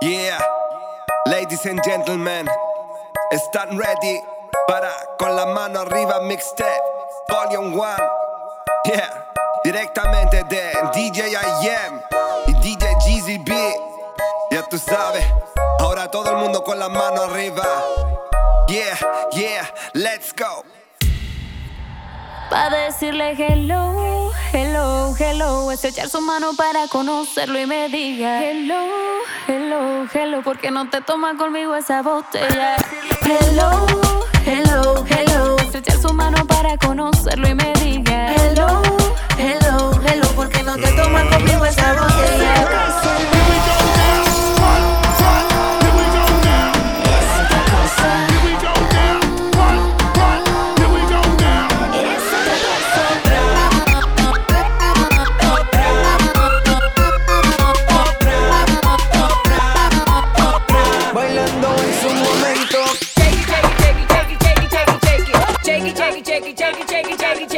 Yeah, ladies and gentlemen, están ready para con la mano arriba mixtape, volume 1. Yeah, directamente de DJ IM y DJ Jeezy B. Ya tú sabes, ahora todo el mundo con la mano arriba. Yeah, yeah, let's go. Pa' decirle hello, hello, hello. Estrechar su mano para conocerlo y me diga hello, hello, hello. ¿Por qué no te tomas conmigo esa botella? Hello, hello, hello. Estrechar su mano para conocerlo y me diga hello, hello, hello. ¿Por qué no te tomas conmigo esa botella?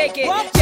shake it.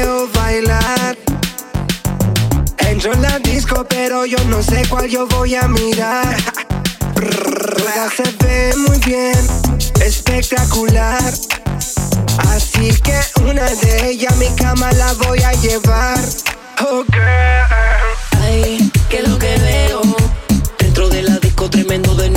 Veo bailar? Entro en la disco, pero yo no sé cuál yo voy a mirar. Todas se ve muy bien, espectacular. Así que una de ellas a mi cama la voy a llevar. Oh. Ay, que lo que veo Dentro de la disco tremendo de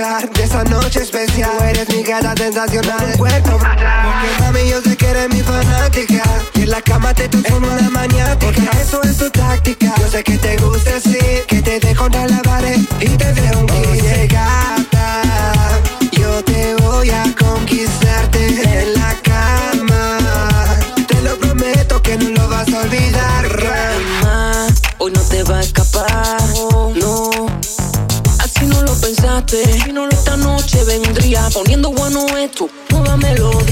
de esa noche especial. Tú eres mi gata sensacional Cuerpo brutal Porque mami yo sé que eres mi fanática. Y en la cama te toco como una maniática. Porque eso es tu táctica. Yo sé que te gusta así Que te dé contra la pared Y te dé un lo pensaste, si no esta noche vendría poniendo bueno esto, nueva.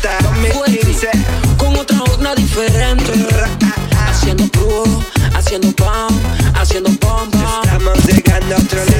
Fuerte, 2015. con otra onda diferente. Haciendo pro, haciendo pam, haciendo pam pam. Estamos llegando a otro level.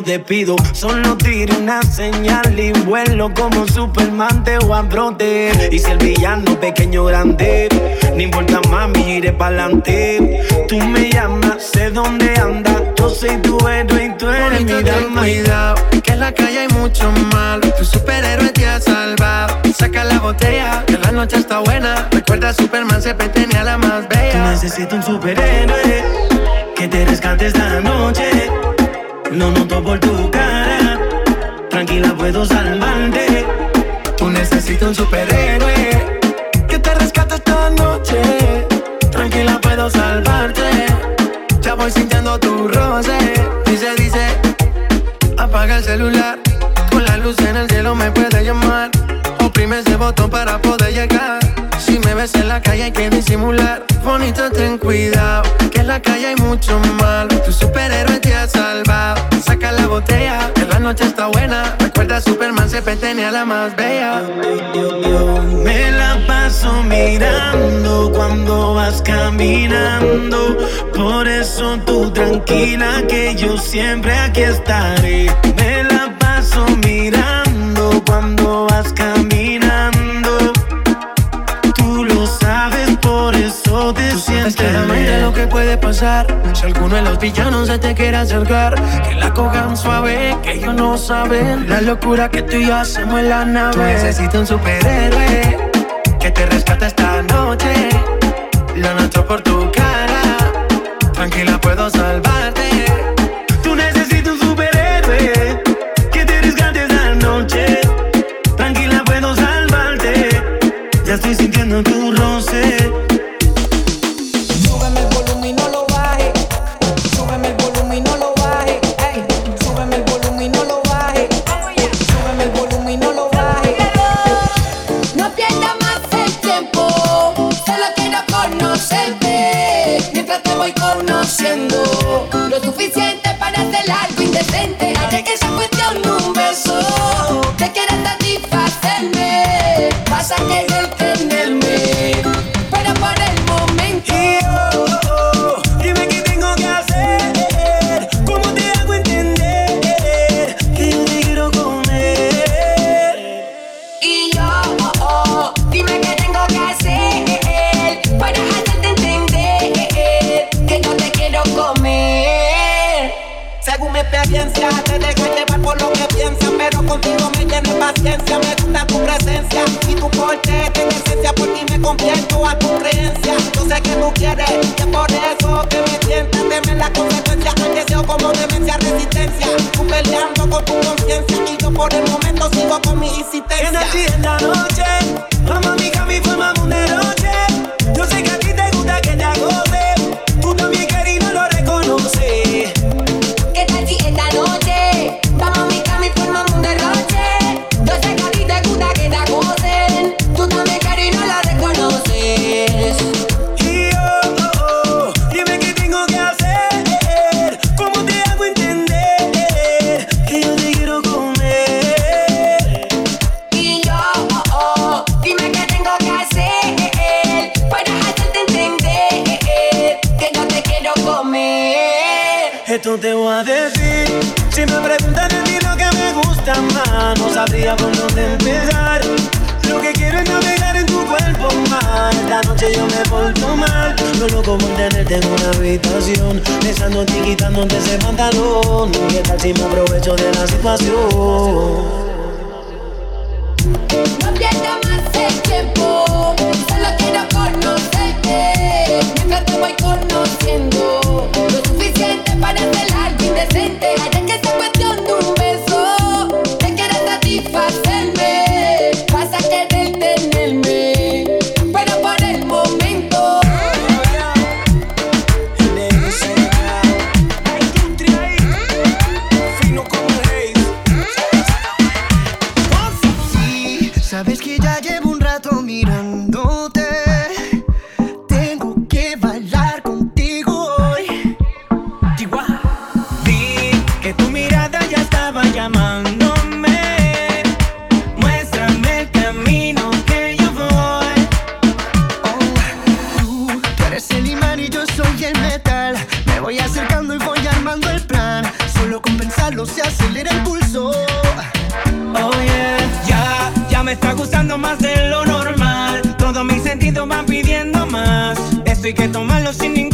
yo. Solo tiro una señal y vuelo como Superman, te voy a. Y si el villano pequeño grande, no importa mami, iré pa'lante. Tú me llamas, sé dónde andas, yo soy tu héroe y tú eres Bonito mi dama. Cuidado, que en la calle hay mucho mal, tu superhéroe te ha salvado. Saca la botella, que la noche está buena. Recuerda, Superman siempre tenía la más bella. Tú necesito un superhéroe que te rescate esta noche no noto por tu cara. Tranquila, puedo salvarte. Tú necesitas un superhéroe que te rescate esta noche. Tranquila, puedo salvarte. Ya voy sintiendo tu roce. Dice, dice, apaga el celular. Con la luz en el cielo me puede llamar. Oprime ese botón para poder llegar. Si me ves en la calle hay que disimular. Bonito, ten cuidado, que en la calle hay mucho mal repente ni la más bella. Me la paso mirando cuando vas caminando. Por eso tú tranquila que yo siempre aquí estaré. Me la paso mirando cuando vas caminando que puede pasar. Si alguno de los villanos se te quiere acercar Que la cojan suave, que ellos no saben La locura que tú y yo hacemos en la nave. Tú un superhéroe Que te rescate esta noche. Lo nuestro por tu cara. Tranquila puedo está gustando más de lo normal. Todos mis sentidos van pidiendo más. Esto hay que tomarlo sin ningún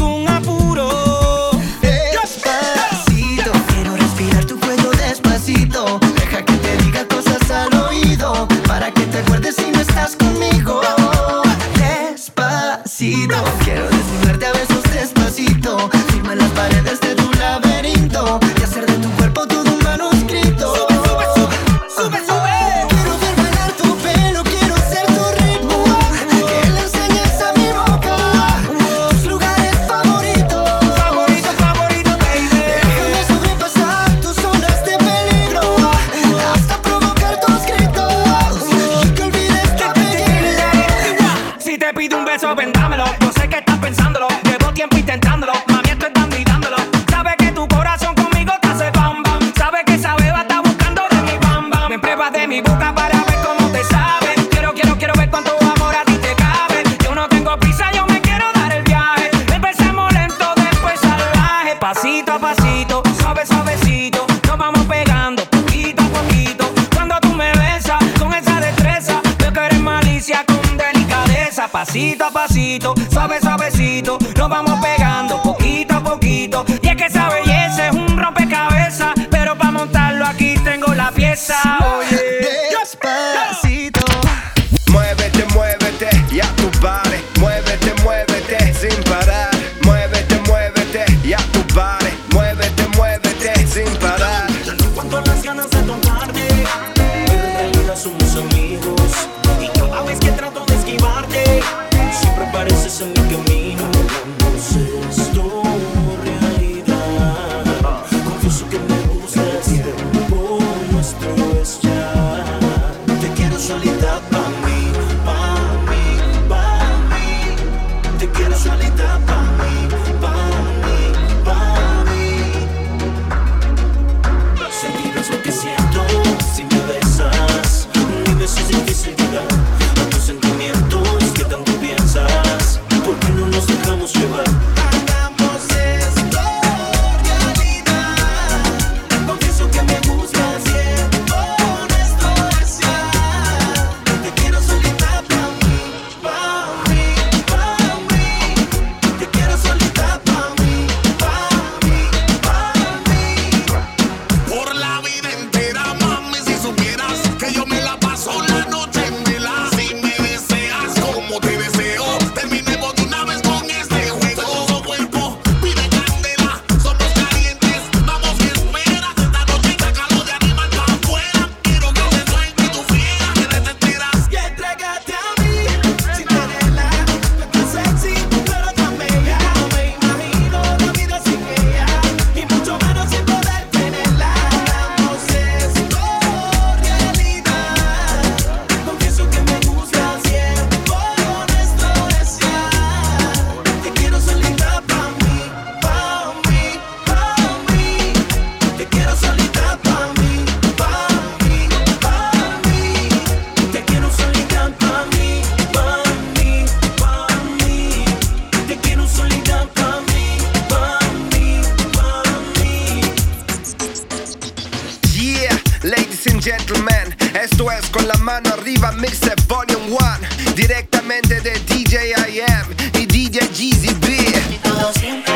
DJ IM y DJ Jeezy B. Y todo simple.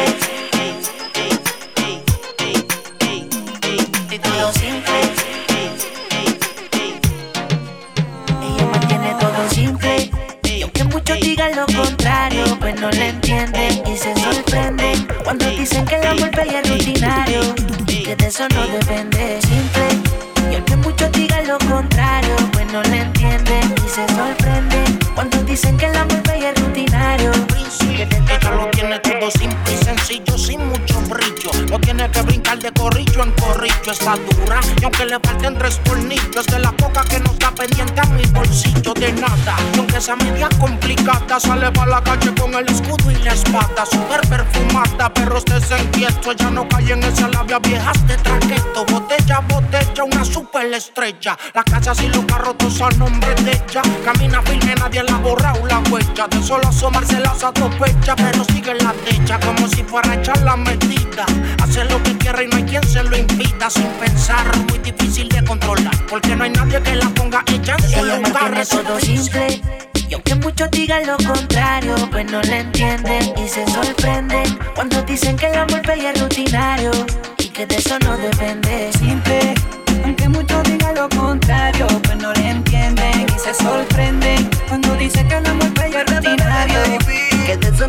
Ella mantiene todo simple. Y aunque muchos digan lo contrario, pues no le entienden y se sorprenden cuando dicen que el amor bella es rutinario y que de eso no depende. Simple. Y aunque muchos digan lo contrario, pues no le entienden y se sorprenden cuando dicen que el amor es rutinario. Ella lo tiene todo simple y sencillo, sin mucho brillo. No tiene que brincar de corrillo en corrillo, está dura. Y aunque le falten tres tornillos, de la poca que no está pendiente a mi bolsillo de nada. Y aunque sea media complicada, sale para la calle con el escudo y la espada. Super perfumada, pero usted se inquieto. Ella no cae en esa labia viejas de traqueto. Botella, botella, una super estrella. Las casas y los carros todos a nombre de ella. Camina firme, nadie la ha borrado la huella. De solo asomarse las atropella, pero sigue la techa como si fuera a echar la medida. Hace lo que quiere y no hay quien se lo impida. Sin pensar, muy difícil de controlar. Porque no hay nadie que la ponga ella en su Ella lugar. todo simple. Y aunque muchos digan lo contrario, pues no le entienden y se sorprenden cuando dicen que el amor bella es rutinario y que de eso no depende. simple. Aunque muchos digan lo contrario, pues no le entienden y se sorprenden cuando dicen que el amor bello es rutinario.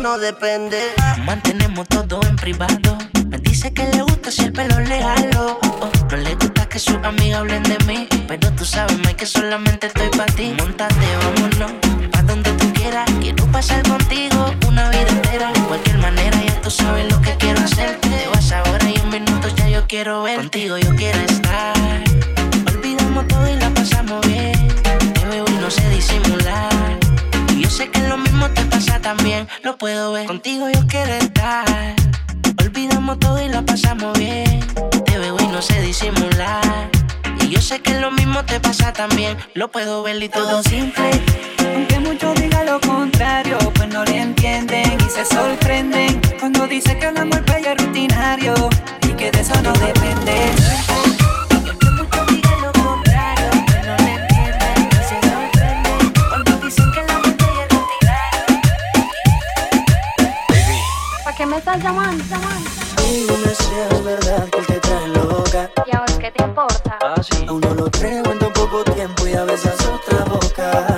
No depende. Mantenemos todo en privado. Me dice que le gusta si el pelo le jalo. Oh, no le gusta que sus amigas hablen de mí. Pero tú sabes, Mike, que solamente estoy para ti. Montate, vámonos. Pa' donde tú quieras. Quiero pasar contigo una vida entera. De cualquier manera, ya tú sabes lo que quiero hacerte. Te vas ahora y en minutos ya yo quiero ver. Contigo yo quiero estar. Olvidamos todo y la pasamos Contigo yo quiero estar. Olvidamos todo y la pasamos bien. Te veo y no sé disimular. Y yo sé que lo mismo te pasa también. Lo puedo ver y todo simple. Aunque muchos digan lo contrario, pues no le entienden y se sorprenden cuando dice que el amor rutinario Dime si es verdad que él te trae loca. ¿Y ahora qué te importa? Aún no lo creo en tan poco tiempo y a veces otra boca.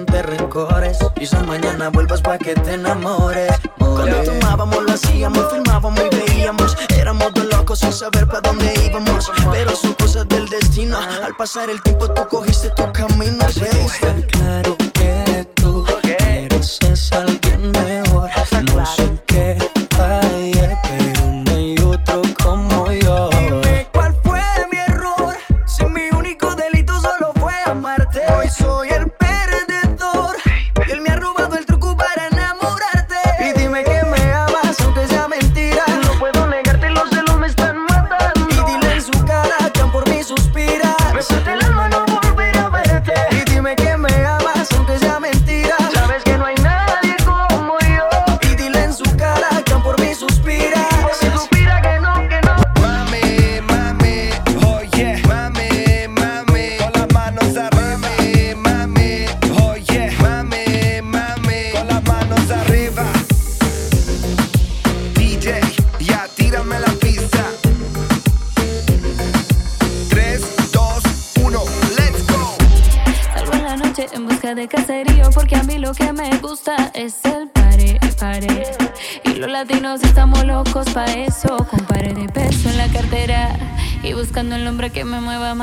Sientes rencores. Quizás mañana vuelvas para que te enamores. Cuando tomábamos, lo hacíamos, filmábamos y veíamos. Éramos dos locos sin saber para dónde íbamos. Pero son cosas del destino. Al pasar el tiempo, tú cogiste tu camino. Está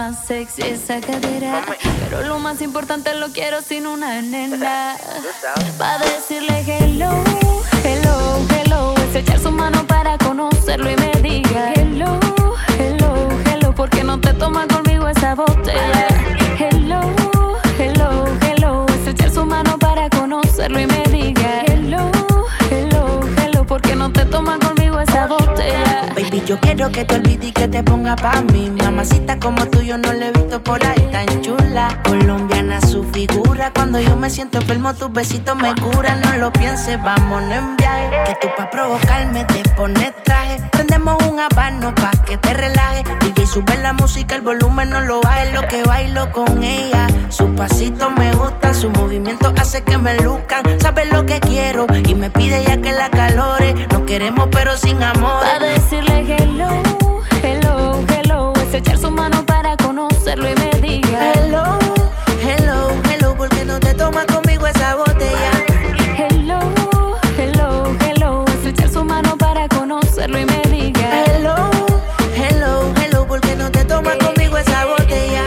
más sexy esa cadera. Pero lo más importante lo quiero sin una nena. Pa' yo quiero que te olvides y que te ponga pa' mí. Mamacita como tú yo no la he visto por ahí tan chula. Colombiana su figura. Cuando yo me siento enfermo, tus besitos me curan. No lo pienses, vámonos en viaje. Que tú pa' provocarme te pones traje. Prendemos un habano pa' que te relajes. Y sube la música, el volumen no lo bajes. Lo que bailo con ella. Sus pasitos me su movimiento hace que me lucan. Sabe lo que quiero y me pide ya que la calore. Nos queremos pero sin amor. a decirle hello, hello, hello. Es echar su mano para conocerlo y me diga hello, hello, hello. Porque no te tomas conmigo esa botella. Hello, hello, hello. Es echar su mano para conocerlo y me diga hello, hello, hello. Porque no te tomas eh, conmigo esa botella.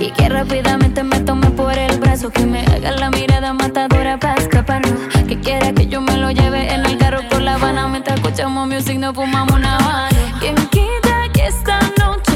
Y que rápidamente me tome por el que me haga la mirada matadora para escaparnos. Que quiera que yo me lo lleve en el carro por La Habana mientras escuchamos music, no fumamos una habana. Quien quita que esta noche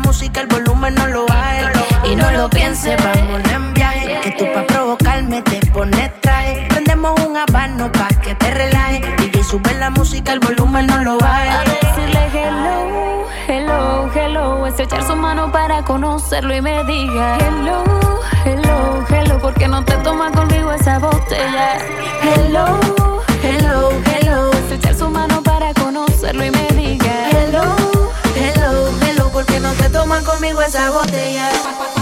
música, el volumen no lo bajes. Y no lo pienses, vamos en viaje. Que tú pa' provocarme te pones traje. Prendemos un habano pa' que te relaje. Y sube la música, el volumen no lo bajes. Decirle hello, hello, hello. Estrechar su mano para conocerlo y me diga hello, hello, hello. Porque no te tomas conmigo esa botella. Hello, hello, hello. Estrechar su mano para conocerlo y me no te toman conmigo esa botella.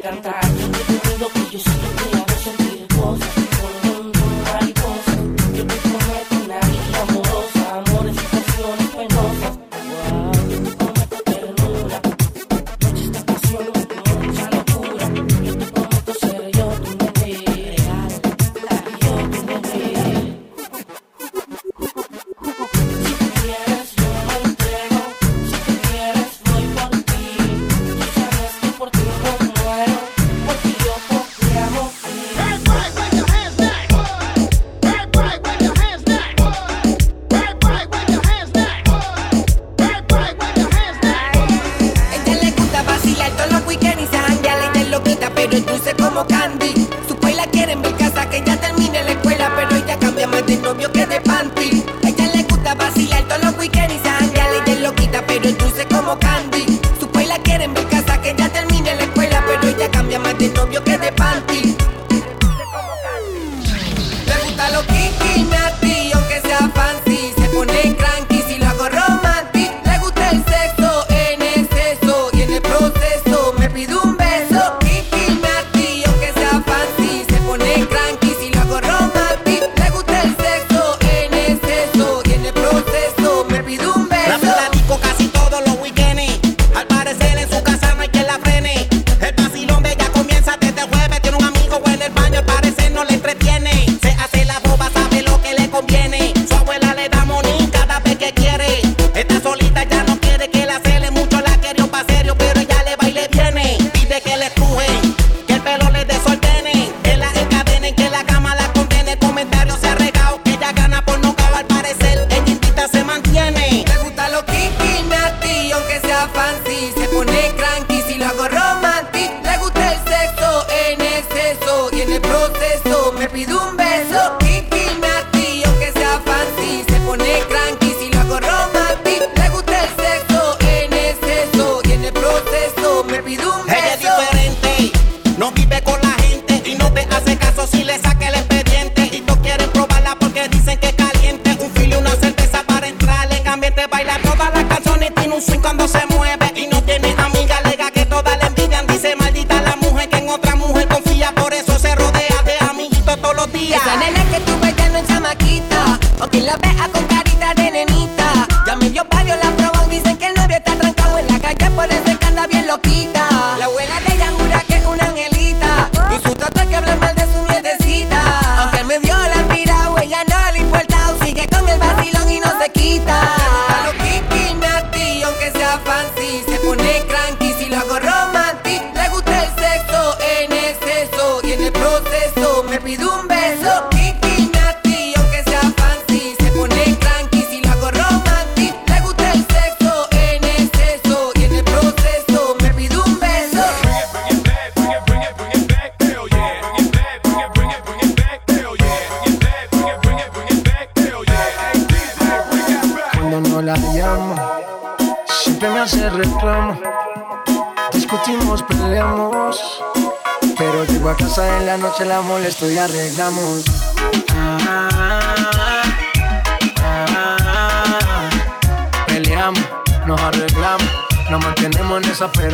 cantar. Yo te pido que yo siempre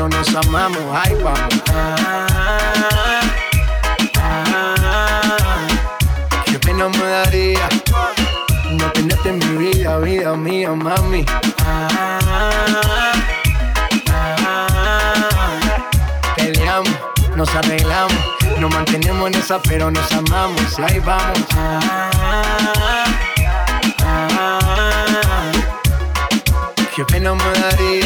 nos amamos. Ahí vamos. Ah, ah, qué pena me daría no tenerte en mi vida, vida mía, mami. Peleamos, nos arreglamos, nos mantenemos en esa, pero nos amamos. Ahí vamos. Qué pena me daría.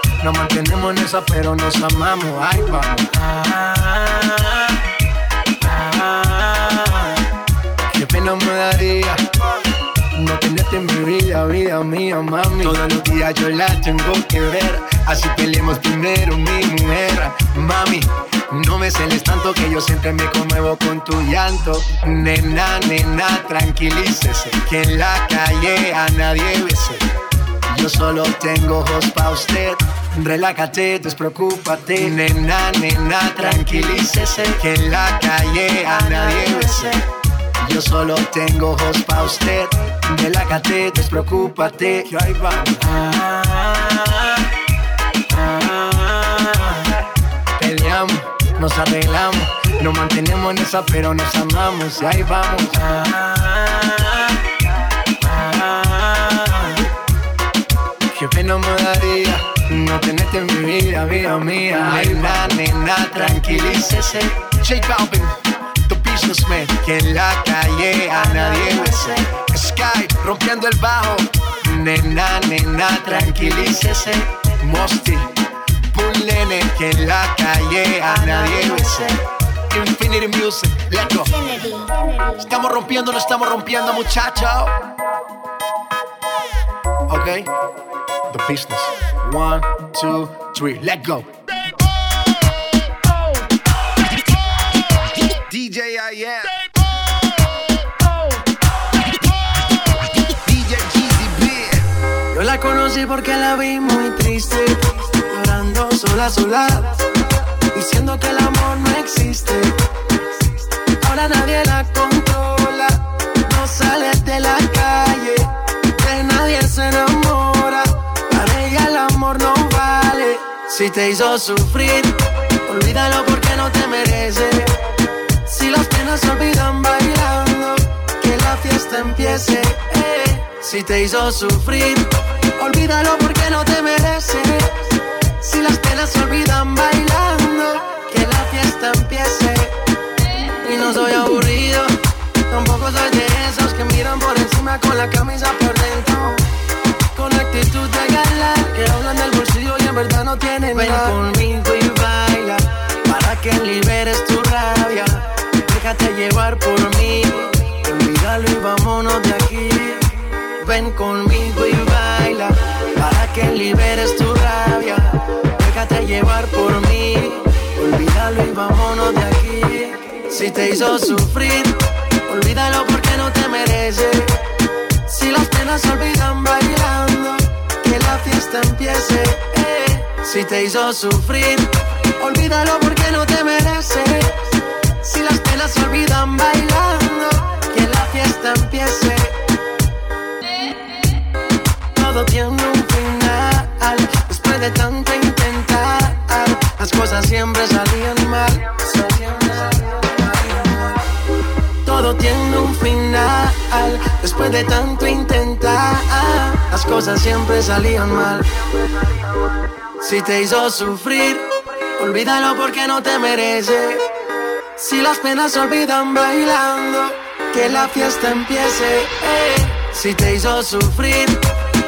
nos mantenemos en esa, pero nos amamos. Ahí vamos. Qué pena me daría no tenerte en mi vida, vida mía, mami. Todos los días yo la tengo que ver, así peleemos primero, mi mujer, mami. No me celes tanto que yo siempre me conmuevo con tu llanto. Nena, nena, tranquilícese, que en la calle a nadie bese. Yo solo tengo ojos pa' usted. Relájate, despreocúpate. Nena, nena, tranquilícese. Que en la calle a nadie bese. Yo solo tengo ojos pa' usted. Relájate, despreocúpate. Que ahí vamos. Peleamos, nos arreglamos. Nos mantenemos en esa, pero nos amamos. Y ahí vamos. Qué pena me daría vida, vida mía. La nena, tranquilícese. J Balvin, the businessman. Que en la calle a nadie bese. Sky, rompiendo el bajo. Nena, nena, tranquilícese. Mosty, Bull Nene. Que en la calle a nadie bese. Infinity Music, let's go. Estamos rompiendo, no estamos rompiendo, muchachos. Ok, the business. One, two, three, let go. DJ I am. Yo la conocí porque la vi muy triste, llorando sola, sola, diciendo que el amor no existe. Ahora nadie la controla, no sale de la calle, de nadie se enamora. Si te hizo sufrir, olvídalo porque no te merece. Si las penas se olvidan bailando, que la fiesta empiece. Si te hizo sufrir, olvídalo porque no te merece. Si las penas olvidan bailando, que la fiesta empiece. Y no soy aburrido, tampoco con la camisa por dentro. Con actitud de gala, que hablan del bolsillo y en verdad no tienen Ven conmigo y baila, para que liberes tu rabia. Déjate llevar por mí, olvídalo y vámonos de aquí. Ven conmigo y baila, para que liberes tu rabia. Déjate llevar por mí, olvídalo y vámonos de aquí. Si te hizo sufrir, olvídalo porque no te merece. Si las penas se fiesta empiece. eh. Si te hizo sufrir, olvídalo porque no te merece. Si las penas se olvidan bailando, que la fiesta empiece. Todo tiene un final, después de tanto intentar, las cosas siempre salían mal. Todo tiene un final, después de tanto intentar, las cosas siempre salían mal. Si te hizo sufrir, olvídalo porque no te merece. Si las penas se olvidan bailando, que la fiesta empiece. eh. Si te hizo sufrir,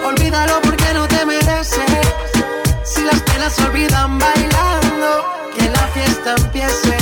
olvídalo porque no te merece. Si las penas se olvidan bailando, que la fiesta empiece.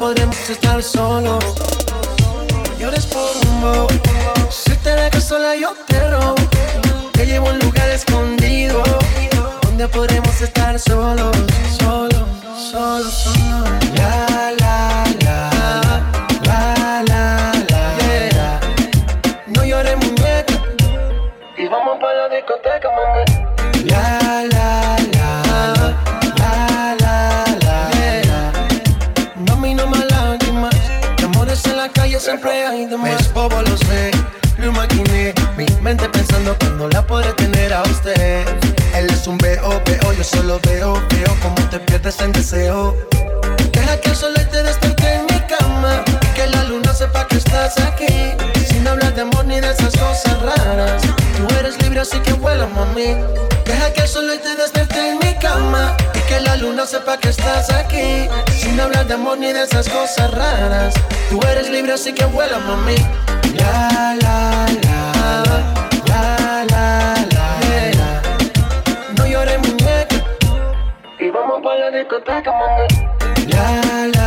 Podremos estar solos. No llores por un Si te dejas sola yo te robo. Te llevo a un lugar escondido Donde podremos estar solos Solos, solos, solos. La, veo, veo como te pierdes en deseo. Deja que el sol te despierte en mi cama. Que la luna sepa que estás aquí. Sin hablar de amor ni de esas cosas raras. Tú eres libre, así que vuela, mami. Deja que el sol te despierte en mi cama. Y que la luna sepa que estás aquí. Sin hablar de amor ni de esas cosas raras. Tú eres libre, así que vuela, mami. La, la, la. La, la, la. Pa' la discoteca, mami. La, la.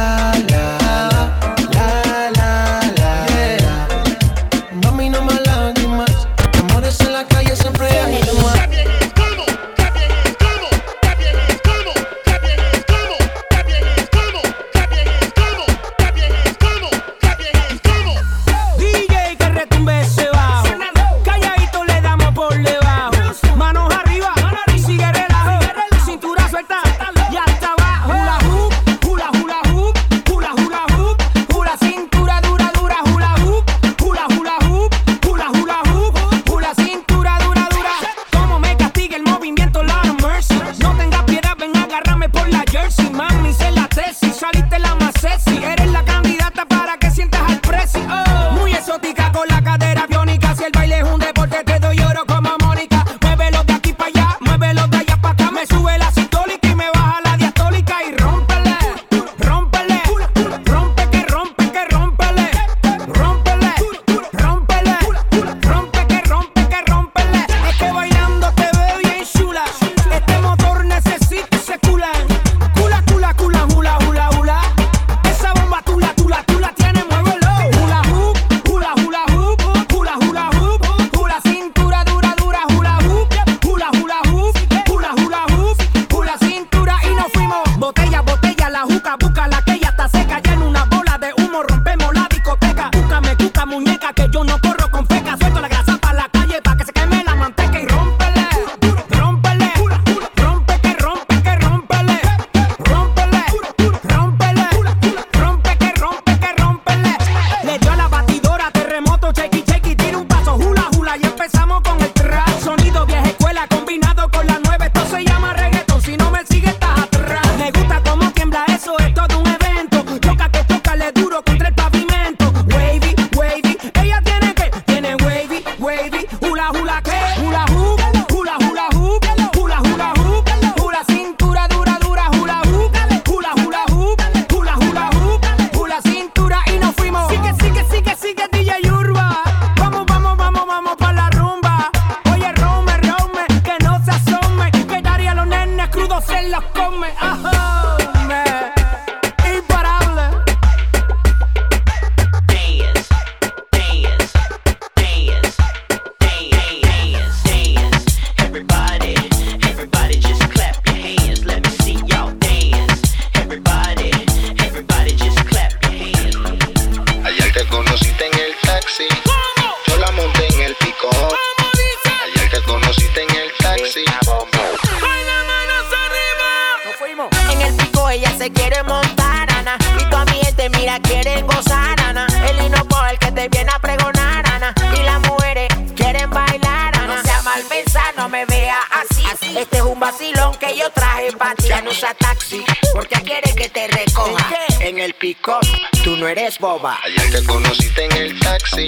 mira quieren gozar, ana. El hinojo el que te viene a pregonar, ana. Y las mujeres quieren bailar, ana. No sea mal pensar, no me vea así. Este es un vacilón que yo traje para ti. Ya no usa taxi, porque quiere que te recoja. En, en el pico, tú no eres boba. Ayer te conociste en el taxi.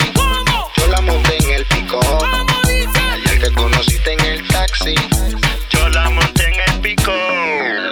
Yo la monté en el pico. Ayer te conociste en el taxi. Yo la monté en el pico.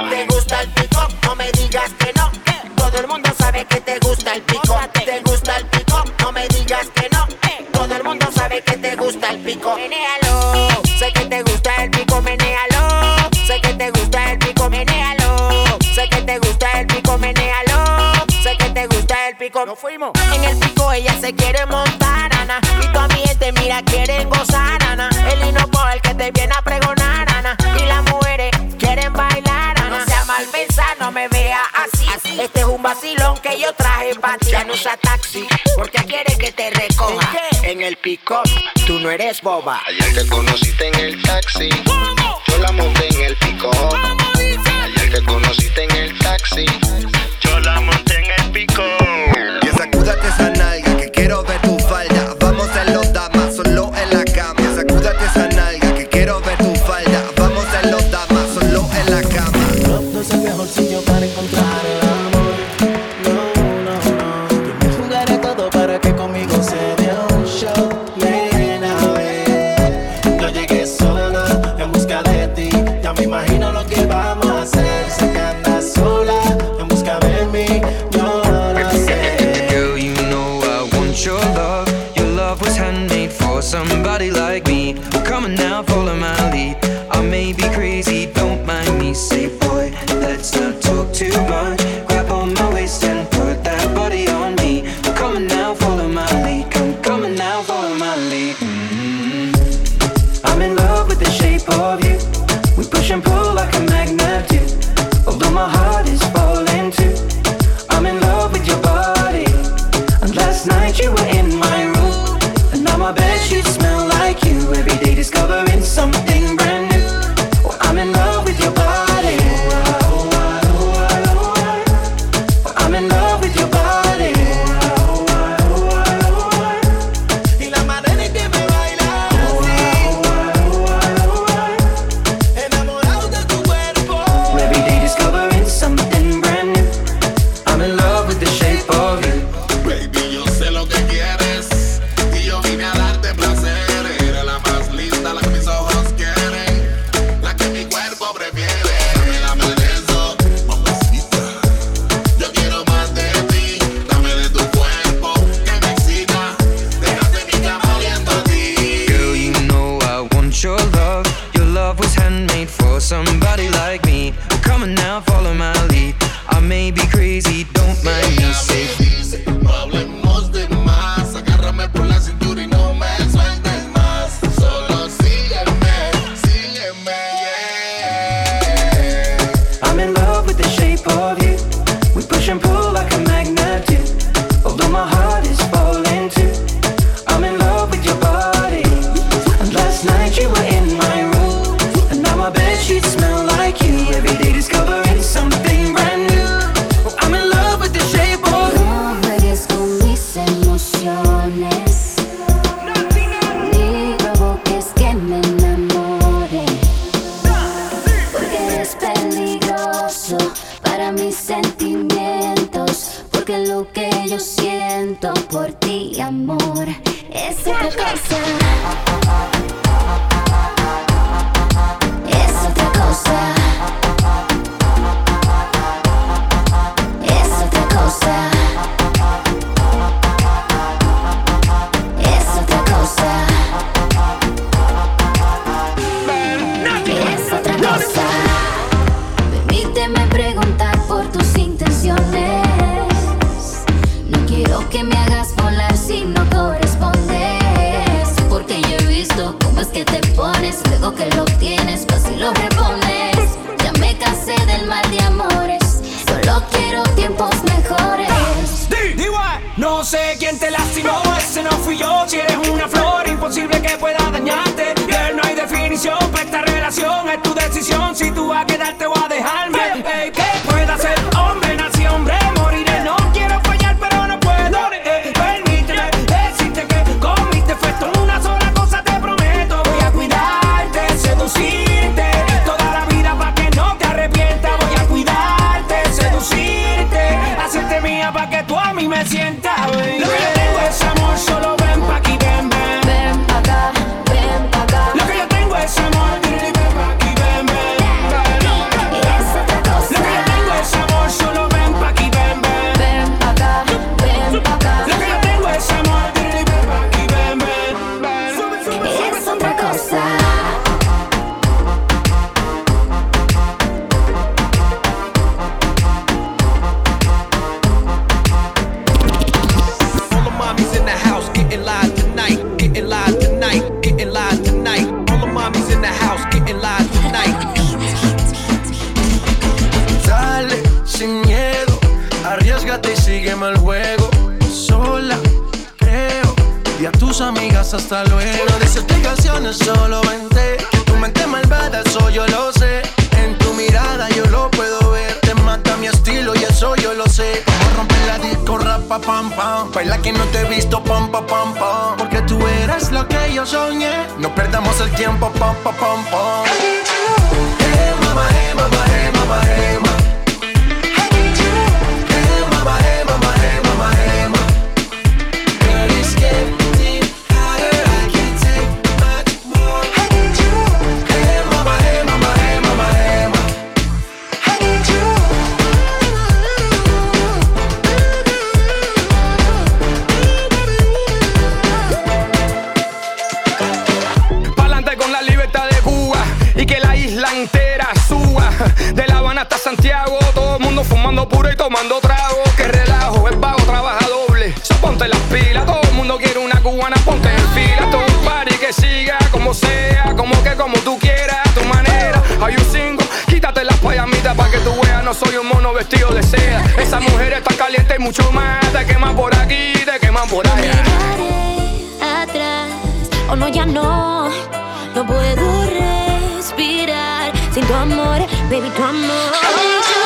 ¿Te gusta el pico? No me digas que no. Todo el mundo sabe que te gusta el pico, te gusta el pico, no me digas que no. Todo el mundo sabe que te gusta el pico. Menéalo, sé que te gusta el pico, menéalo. Sé que te gusta el pico, menéalo. Sé que te gusta el pico, menéalo. Sé que te gusta el pico. No fuimos. En el pico ella se quiere montar, ana. Y tu amiga te mira, quieren gozar, ana. El hino por el que te viene a preguntar. vacilón que yo traje para ti. Ya no usa taxi, porque quiere que te recoja. ¿En, qué? en el pick-up, tú no eres boba. Ayer te conociste en el taxi. ¿Cómo? Yo la monté en el pick-up. Ayer te conociste en el taxi. Yo la monté en el pick-up. Y sacúdate esa nalga que quiero ver tu Baila que no te he visto, pam, pam, pam. Porque tú eres lo que yo soñé. No perdamos el tiempo, pam, pam, pam, pam. como tú quieras, a tu manera. Hay un single, quítate las payamitas para que tú veas. No soy un mono vestido de seda. Esa mujer está caliente y mucho más. Te queman por aquí, te queman por allá. No atrás, o oh no, ya no. No puedo respirar sin tu amor, baby, tu amor.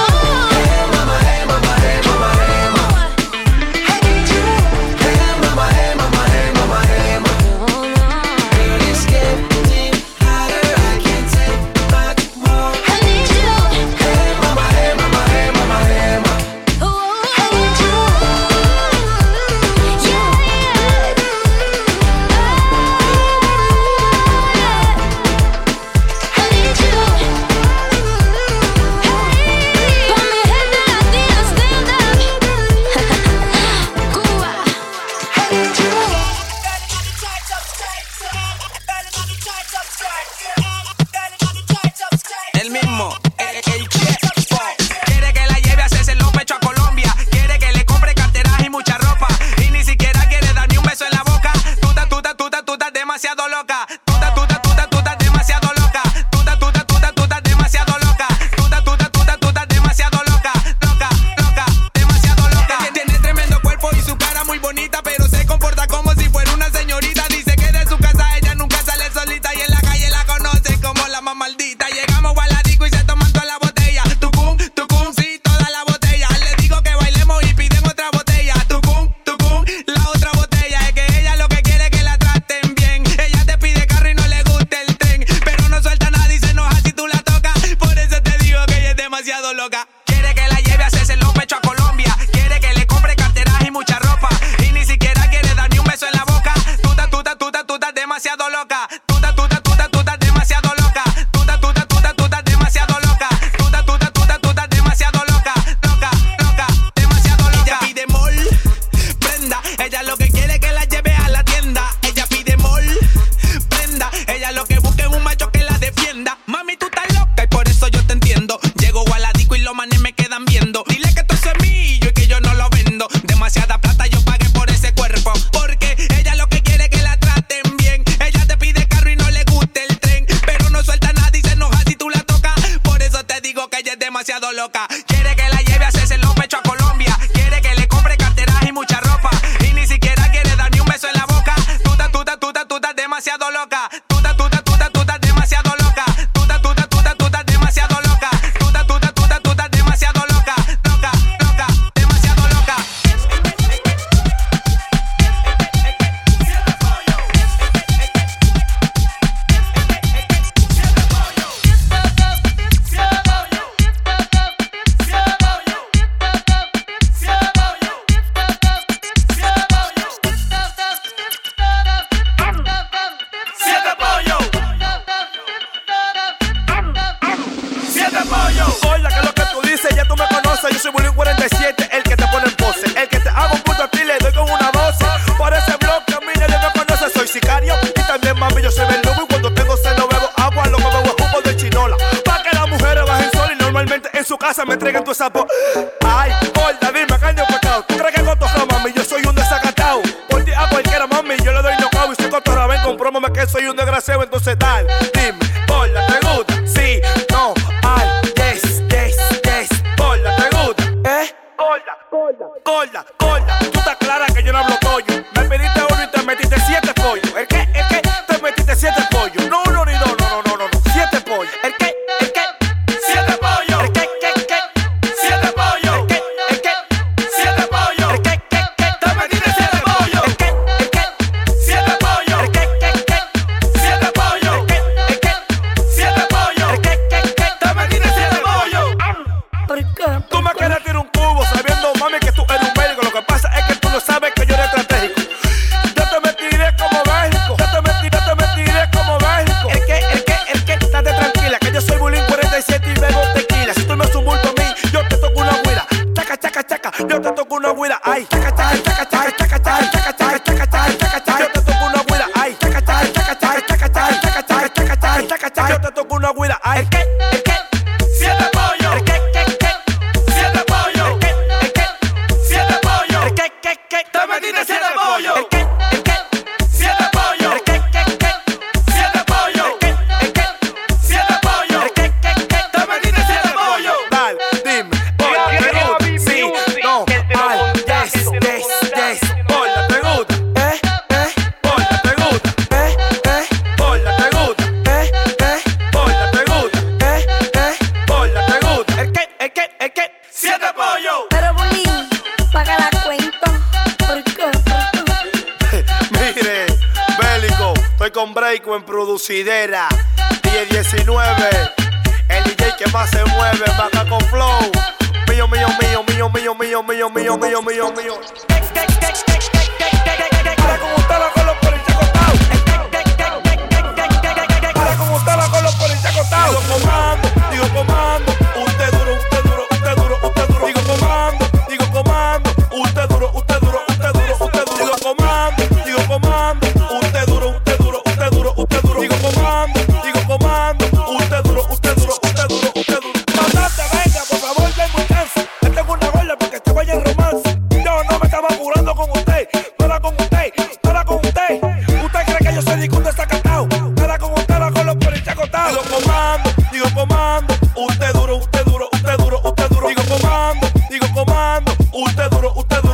seguro usted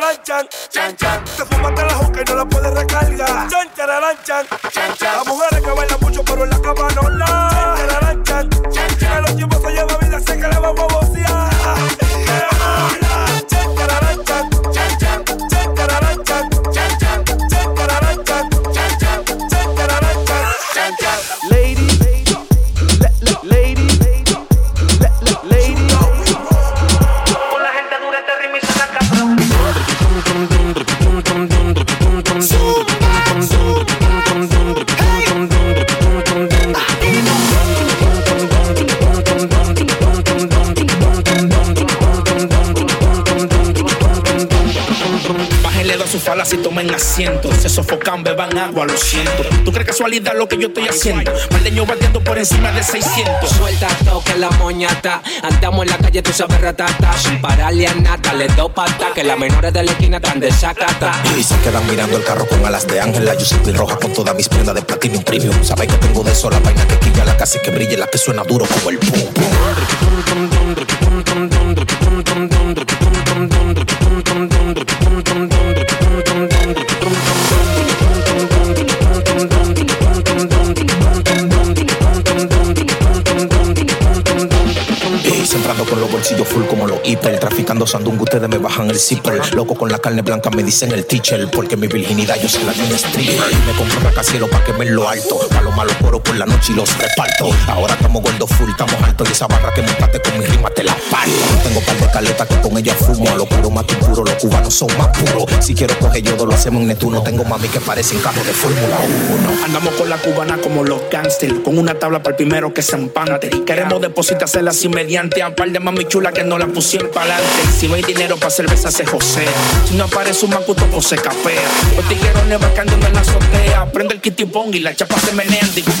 chararán, chan, chan, chan. Te fumaste la juca y no la puedes recargar. Chan, chararán, chan, chan, chan. Las mujeres que bailan mucho, pero en la cama no la. Chan, chan, chan. A los tiempos se lleva vida, sé que le vamos a bocear. y tomen asiento. Se sofocan, beban agua, lo siento. ¿Tú crees casualidad lo que yo estoy haciendo? Maldeño batiendo por encima de 600. Suelta, toque la moñata. Andamos en la calle, tú sabes ratata. Sin pararle a le doy pata. Que las menores de la esquina tan desacata. Y se quedan mirando el carro con alas de ángel. La Yusipi roja con todas mis prendas de platinum premium. Sabes que tengo de eso la vaina que quilla, la casi que brille, la que suena duro como el pum pum. Hiper. Traficando sandungo, ustedes me bajan el zipper. Loco con la carne blanca me dicen el teacher. Porque mi virginidad yo se la di un stripper. Me compro un rascacielos pa' que me lo alto. Pa' los malos coros por la noche y los reparto. Ahora estamos gordos full, estamos altos. Y esa barra que montaste con mi rima te la parto. Tengo par de caletas que con ella fumo. Lo puro más puro, los cubanos son más puros. Si quiero coger yodo, lo hacemos en Neptuno. Tengo mami que parecen carros de Fórmula 1. Andamos con la cubana como los gangsters, con una tabla para el primero que se empante. Queremos depositársela así mediante a par de mami chula que no la pusieron para adelante. Si no hay dinero para cerveza se josea, si no aparece un macuto pues se capea. Los tiguerones bacando en la azotea, prende el bong y la chapa se menean. Digo,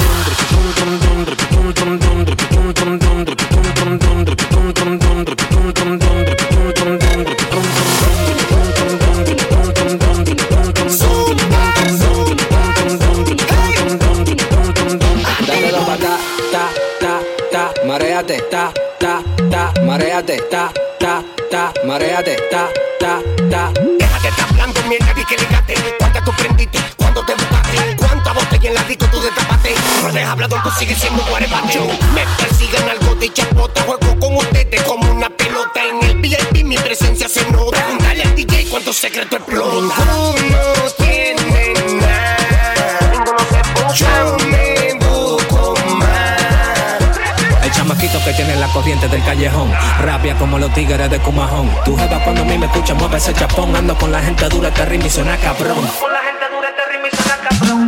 Dale ta, ta, ta, mareate, ta, ta, ta, mareate, ta, ta, ta, mareate, ta, ta, ta. Deja de estar hablando mierda y que ligate. ¿Cuántas tú prendiste? ¿Cuánto te buscaste? ¿Cuántas botellas en la disco tú destapaste? No deja hablador, tú sigues siendo guaremate. Me persiguen algo de chapota. Juego con ustedes como una pelota en el VIP. Mi presencia se nota. Preguntale al DJ cuántos secretos explota. Tiene la corriente del callejón. Rabia como los tigres de Cumajón. Tu jeva cuando a mí me escucha mueve ese chapón. Ando con la gente dura, te rima y suena cabrón. Con la gente dura te rima y suena cabrón.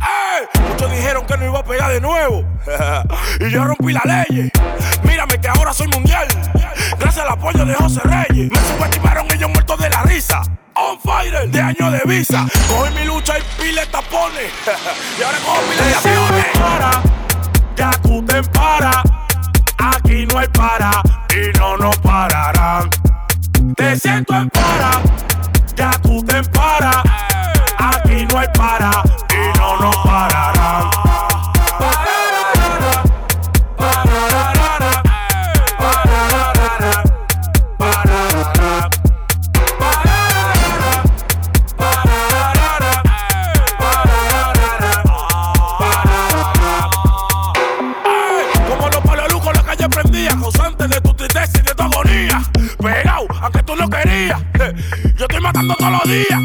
¡Ey! Muchos dijeron que no iba a pegar de nuevo. y yo rompí la ley. Mírame que ahora soy mundial. Gracias al apoyo de José Reyes. Me subestimaron ellos muertos de la risa. On fire de año de visa. Cogí mi lucha y pile tapones. y ahora cojo pile de aviones. Para, ya tú te para. Aquí no hay para y no nos pararán. Te siento en para, ya tú te para. Aquí no hay para María.